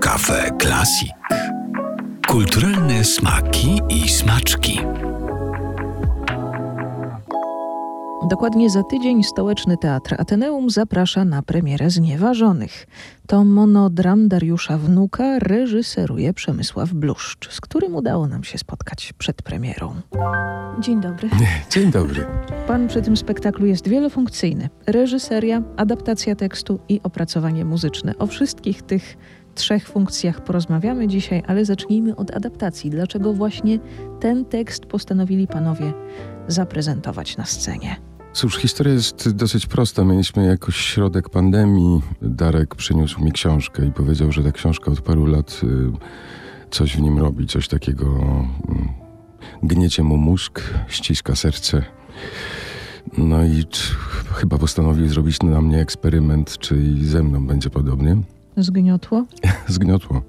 Kafe Klasik. Kulturalne smaki i smaczki. Dokładnie za tydzień Stołeczny Teatr Ateneum zaprasza na premierę Znieważonych. To monodram Dariusza Wnuka reżyseruje Przemysław Bluszcz, z którym udało nam się spotkać przed premierą. Dzień dobry. Dzień dobry. Pan przy tym spektaklu jest wielofunkcyjny. Reżyseria, adaptacja tekstu i opracowanie muzyczne. O wszystkich tych trzech funkcjach porozmawiamy dzisiaj, ale zacznijmy od adaptacji. Dlaczego właśnie ten tekst postanowili panowie zaprezentować na scenie? Cóż, historia jest dosyć prosta. Mieliśmy jakoś środek pandemii. Darek przyniósł mi książkę i powiedział, że ta książka od paru lat y, coś w nim robi, coś takiego mm, gniecie mu mózg, ściska serce. No i chyba postanowił zrobić na mnie eksperyment, czy i ze mną będzie podobnie. Zgniotło? Zgniotło.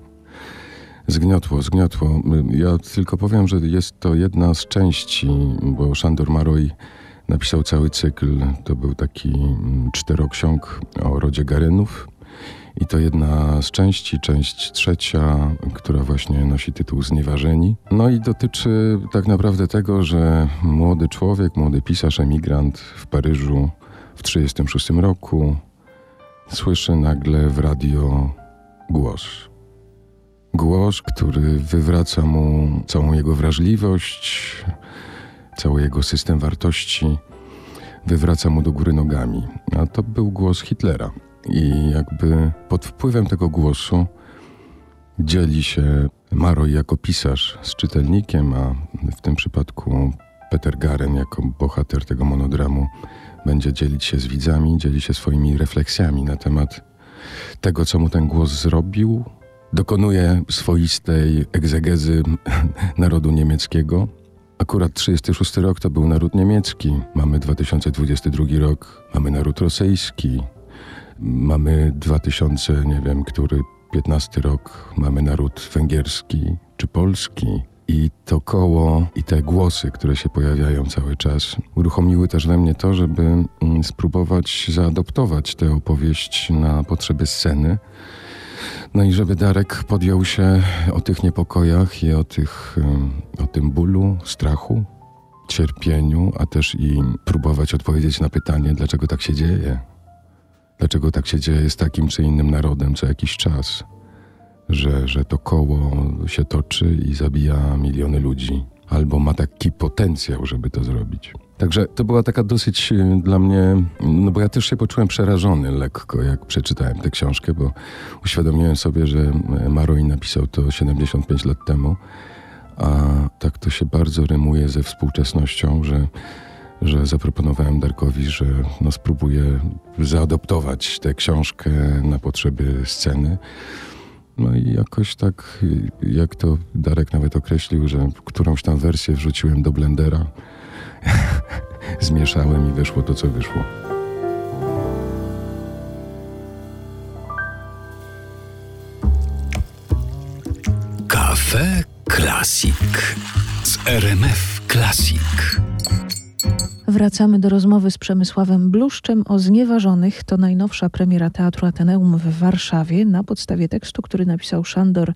Zgniotło, zgniotło. Ja tylko powiem, że jest to jedna z części, bo Szandor Maroj napisał cały cykl. To był taki mm, czteroksiąg o rodzie Garenów. I to jedna z części, część trzecia, która właśnie nosi tytuł Znieważeni. No i dotyczy tak naprawdę tego, że młody człowiek, młody pisarz, emigrant w Paryżu w 1936 roku słyszy nagle w radio głos. Głos, który wywraca mu całą jego wrażliwość, cały jego system wartości, wywraca mu do góry nogami. A to był głos Hitlera. I jakby pod wpływem tego głosu dzieli się Maroj jako pisarz z czytelnikiem, a w tym przypadku Peter Garen jako bohater tego monodramu będzie dzielić się z widzami, dzieli się swoimi refleksjami na temat tego, co mu ten głos zrobił. Dokonuje swoistej egzegezy narodu niemieckiego. Akurat 36 rok to był naród niemiecki, mamy 2022 rok, mamy naród rosyjski, mamy 2000, nie wiem, który 15 rok, mamy naród węgierski czy polski. I to koło i te głosy, które się pojawiają cały czas, uruchomiły też we mnie to, żeby mm, spróbować zaadoptować tę opowieść na potrzeby sceny. No i żeby Darek podjął się o tych niepokojach i o, tych, o tym bólu, strachu, cierpieniu, a też i próbować odpowiedzieć na pytanie, dlaczego tak się dzieje. Dlaczego tak się dzieje z takim czy innym narodem co jakiś czas że, że to koło się toczy i zabija miliony ludzi, albo ma taki potencjał, żeby to zrobić. Także to była taka dosyć y, dla mnie, no bo ja też się poczułem przerażony lekko, jak przeczytałem tę książkę, bo uświadomiłem sobie, że Maroi napisał to 75 lat temu, a tak to się bardzo rymuje ze współczesnością, że, że zaproponowałem Darkowi, że no spróbuję zaadoptować tę książkę na potrzeby sceny. No i jakoś tak, jak to Darek nawet określił, że którąś tam wersję wrzuciłem do blendera, zmieszałem i wyszło to, co wyszło. Kafe Klasik z RMF Klasik. Wracamy do rozmowy z Przemysławem Bluszczem o Znieważonych. To najnowsza premiera Teatru Ateneum w Warszawie na podstawie tekstu, który napisał Szandor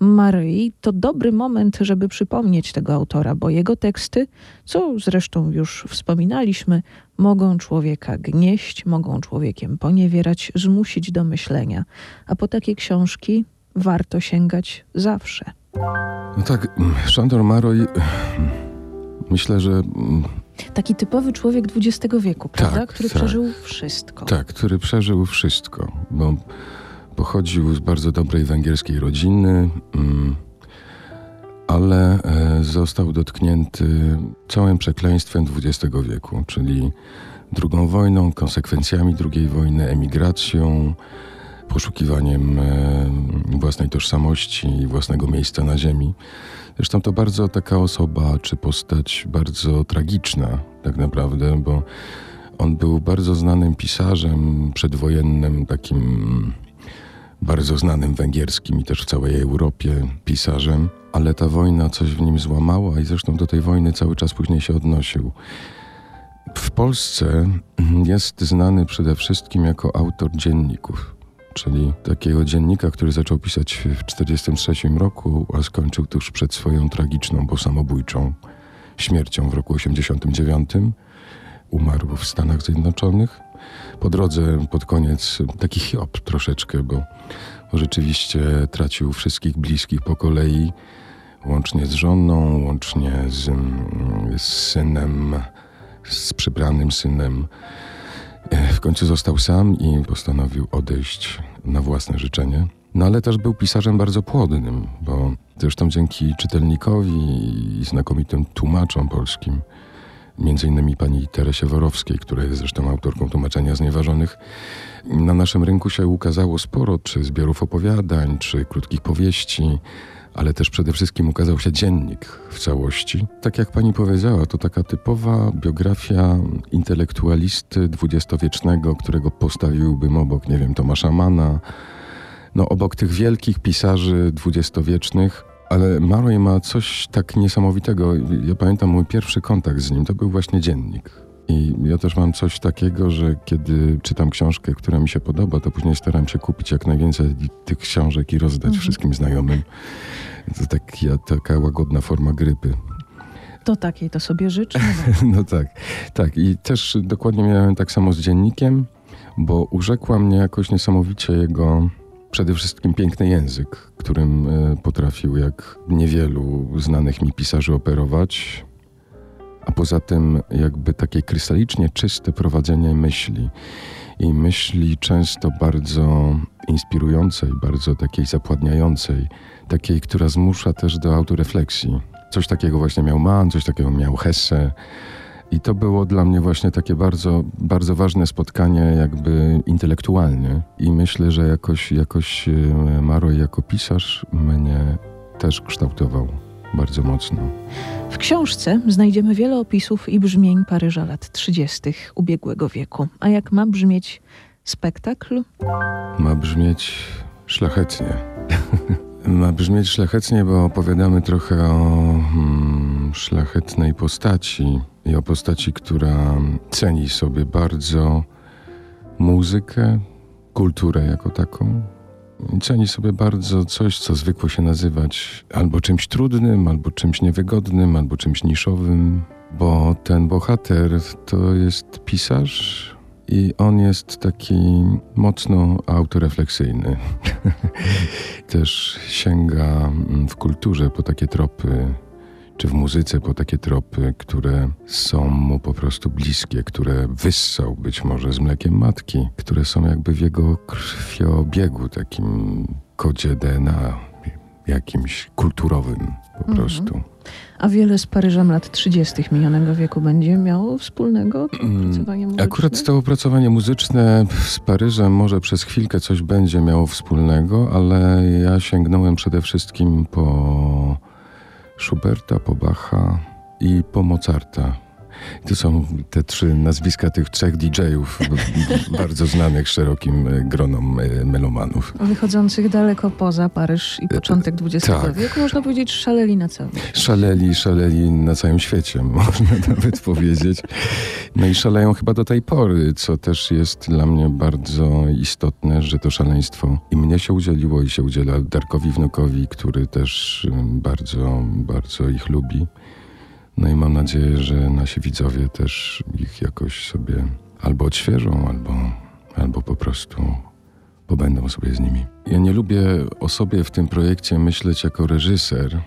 Maryi. To dobry moment, żeby przypomnieć tego autora, bo jego teksty, co zresztą już wspominaliśmy, mogą człowieka gnieść, mogą człowiekiem poniewierać, zmusić do myślenia. A po takie książki warto sięgać zawsze. No tak, Szandor Maroj, myślę, że Taki typowy człowiek XX wieku, prawda? Tak, który tak. przeżył wszystko. Tak, który przeżył wszystko, bo pochodził z bardzo dobrej węgierskiej rodziny, mm, ale e, został dotknięty całym przekleństwem XX wieku, czyli drugą wojną, konsekwencjami II wojny, emigracją, poszukiwaniem e, własnej tożsamości i własnego miejsca na ziemi. Zresztą to bardzo taka osoba czy postać bardzo tragiczna, tak naprawdę, bo on był bardzo znanym pisarzem przedwojennym, takim bardzo znanym węgierskim i też w całej Europie pisarzem, ale ta wojna coś w nim złamała i zresztą do tej wojny cały czas później się odnosił. W Polsce jest znany przede wszystkim jako autor dzienników czyli takiego dziennika, który zaczął pisać w 1943 roku, a skończył tuż przed swoją tragiczną, bo samobójczą śmiercią w roku 1989. Umarł w Stanach Zjednoczonych. Po drodze pod koniec taki Hiob troszeczkę, bo, rzeczywiście tracił wszystkich bliskich po kolei, łącznie z żoną, łącznie z, z synem, z przybranym synem. W końcu został sam i postanowił odejść na własne życzenie. No ale też był pisarzem bardzo płodnym, bo zresztą dzięki czytelnikowi i znakomitym tłumaczom polskim, między innymi pani Teresie Worowskiej, która jest zresztą autorką tłumaczenia Znieważonych, na naszym rynku się ukazało sporo czy zbiorów opowiadań, czy krótkich powieści, ale też przede wszystkim ukazał się dziennik w całości. Tak jak pani powiedziała, to taka typowa biografia intelektualisty dwudziestowiecznego, którego postawiłbym obok, nie wiem, Tomasza Mana, no obok tych wielkich pisarzy dwudziestowiecznych, ale Maroy ma coś tak niesamowitego. Ja pamiętam mój pierwszy kontakt z nim, to był właśnie dziennik. I ja też mam coś takiego, że kiedy czytam książkę, która mi się podoba, to później staram się kupić jak najwięcej tych książek i rozdać mhm. wszystkim znajomym. To tak, ja, taka łagodna forma grypy. To takiej to sobie życzę. no tak, tak. I też dokładnie miałem tak samo z dziennikiem, bo urzekła mnie jakoś niesamowicie jego przede wszystkim piękny język, którym e, potrafił jak niewielu znanych mi pisarzy operować a poza tym jakby takie krystalicznie czyste prowadzenie myśli. I myśli często bardzo inspirującej, bardzo takiej zapładniającej, takiej, która zmusza też do autorefleksji. Coś takiego właśnie miał Mann, coś takiego miał Hesse. I to było dla mnie właśnie takie bardzo, bardzo ważne spotkanie jakby intelektualnie. I myślę, że jakoś, jakoś e, Maro jako pisarz mnie też kształtował bardzo mocno. W książce znajdziemy wiele opisów i brzmień Paryża lat 30. ubiegłego wieku. A jak ma brzmieć spektakl? Ma brzmieć szlachetnie. ma brzmieć szlachetnie, bo opowiadamy trochę o hmm, szlachetnej postaci i o postaci, która ceni sobie bardzo muzykę, kulturę jako taką, ceni sobie bardzo coś, co zwykło się nazywać albo czymś trudnym, albo czymś niewygodnym, albo czymś niszowym, bo ten bohater to jest pisarz i on jest taki mocno autorefleksyjny. Też sięga w kulturze po takie tropy czy w muzyce po takie tropy, które są mu po prostu bliskie, które wyssał być może z mlekiem matki, które są jakby w jego krwiobiegu, takim kodzie DNA, jakimś kulturowym po mhm. prostu. A wiele z Paryżem lat 30. minionego wieku będzie miało wspólnego mm, opracowanie muzyczne? Akurat to opracowanie muzyczne z Paryżem może przez chwilkę coś będzie miało wspólnego, ale ja sięgnąłem przede wszystkim po Schuberta, po Bacha i po Mozarta. To są te trzy nazwiska tych trzech DJ-ów, bardzo znanych szerokim e, gronom e, melomanów. Wychodzących daleko poza Paryż i początek XX tak. wieku, można powiedzieć, szaleli na całym świecie. Szaleli, szaleli na całym świecie, można nawet powiedzieć. No i szaleją chyba do tej pory, co też jest dla mnie bardzo istotne, że to szaleństwo i mnie się udzieliło i się udziela Darkowi wnukowi, który też bardzo, bardzo ich lubi. No i mam nadzieję, że nasi widzowie też ich jakoś sobie albo odświeżą, albo, albo po prostu pobędą sobie z nimi. Ja nie lubię o sobie w tym projekcie myśleć jako reżyser.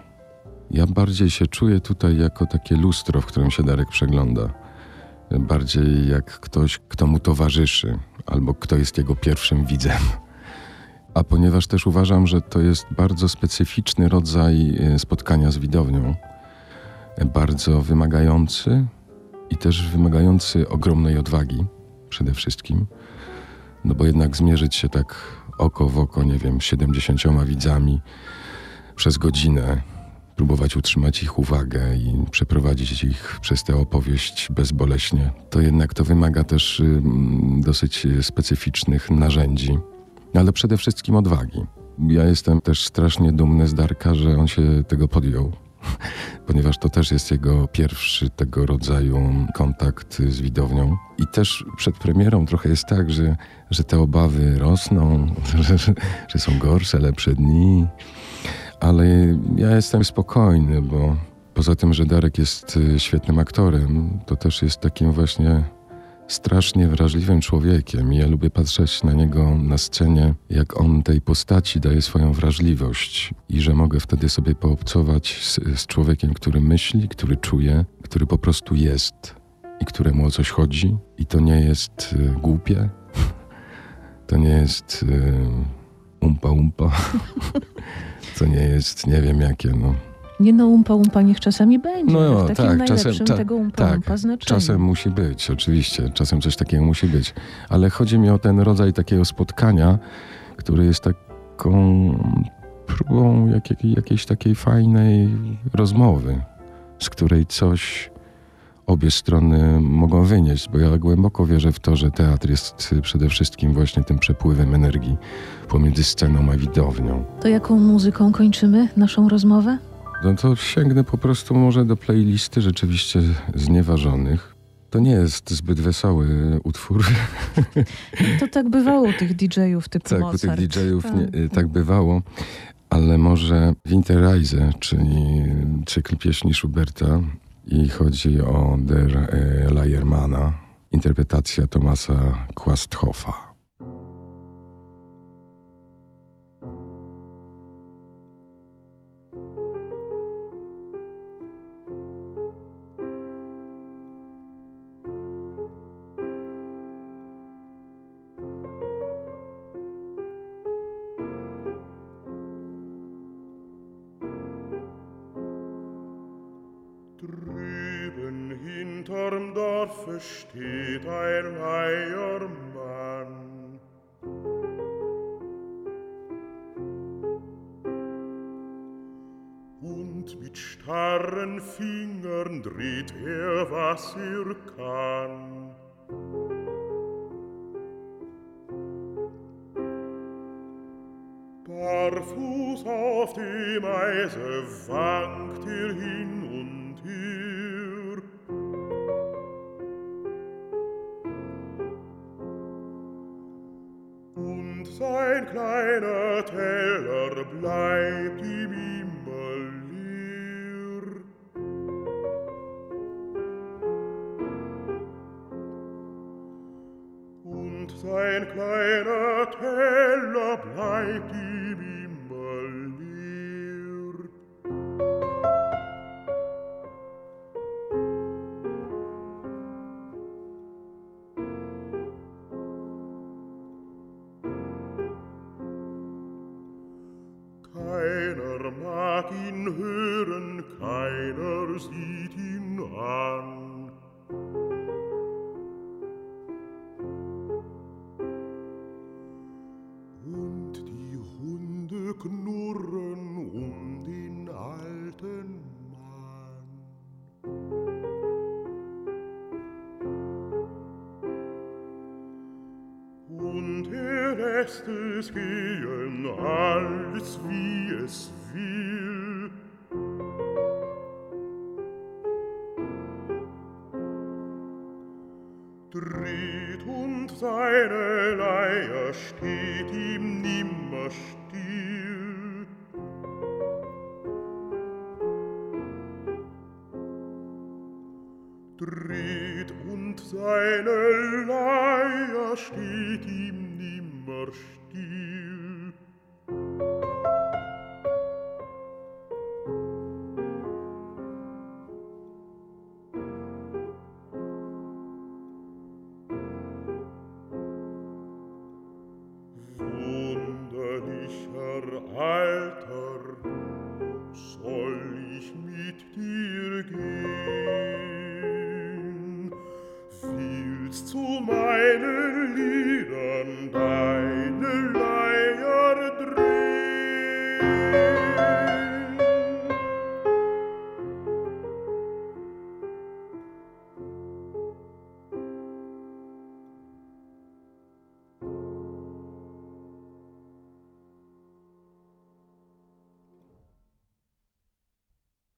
Ja bardziej się czuję tutaj jako takie lustro, w którym się Darek przegląda. Bardziej jak ktoś, kto mu towarzyszy, albo kto jest jego pierwszym widzem. A ponieważ też uważam, że to jest bardzo specyficzny rodzaj e, spotkania z widownią, bardzo wymagający i też wymagający ogromnej odwagi przede wszystkim. No bo jednak zmierzyć się tak oko w oko, nie wiem, 70 widzami przez godzinę, próbować utrzymać ich uwagę i przeprowadzić ich przez tę opowieść bezboleśnie, to jednak to wymaga też y, dosyć specyficznych narzędzi, ale przede wszystkim odwagi. Ja jestem też strasznie dumny z Darka, że on się tego podjął ponieważ to też jest jego pierwszy tego rodzaju kontakt z widownią. I też przed premierą trochę jest tak, że, że te obawy rosną, że, że, są gorsze, lepsze dni. Ale ja jestem spokojny, bo poza tym, że Darek jest y, świetnym aktorem, to też jest takim właśnie strasznie wrażliwym człowiekiem. Ja lubię patrzeć na niego na scenie, jak on tej postaci daje swoją wrażliwość i że mogę wtedy sobie poobcować z, z człowiekiem, który myśli, który czuje, który po prostu jest i któremu o coś chodzi. I to nie jest y, głupie, to nie jest y, umpa umpa, to nie jest nie wiem jakie, no. Nie no, umpa umpa niech czasami będzie. No, w takim tak, czasem, cza- tego umpa tak, umpa znaczeniu. Czasem musi być, oczywiście, czasem coś takiego musi być. Ale chodzi mi o ten rodzaj takiego spotkania, który jest taką próbą jak, jakiejś takiej fajnej rozmowy, z której coś obie strony mogą wynieść, bo ja głęboko wierzę w to, że teatr jest przede wszystkim właśnie tym przepływem energii pomiędzy sceną a widownią. To jaką muzyką kończymy naszą rozmowę? No to sięgnę po prostu może do playlisty rzeczywiście znieważonych. To nie jest zbyt wesoły utwór. To tak bywało u tych DJ-ów typu tak, Mozart. u tych DJ-ów Tak. nie, tak bywało. Ale może Winterreise, czyli cykl pieśni Schuberta i chodzi o Der e, Leiermana, interpretacja Tomasa Quasthoffa. Steht ein Leiermann. Und mit starren Fingern dreht er, was er kann. Barfuß auf dem Eise Teller bleibt ihm immer leer. Und sein kleiner Teller bleibt ihm sieht ihn an. Und die Hunde knurren um den alten Mann. Und er lässt es gehen, alles wie es will. Steht ihm nimmer still. Dreht und seine Leier steht ihm nimmer still. zu meinen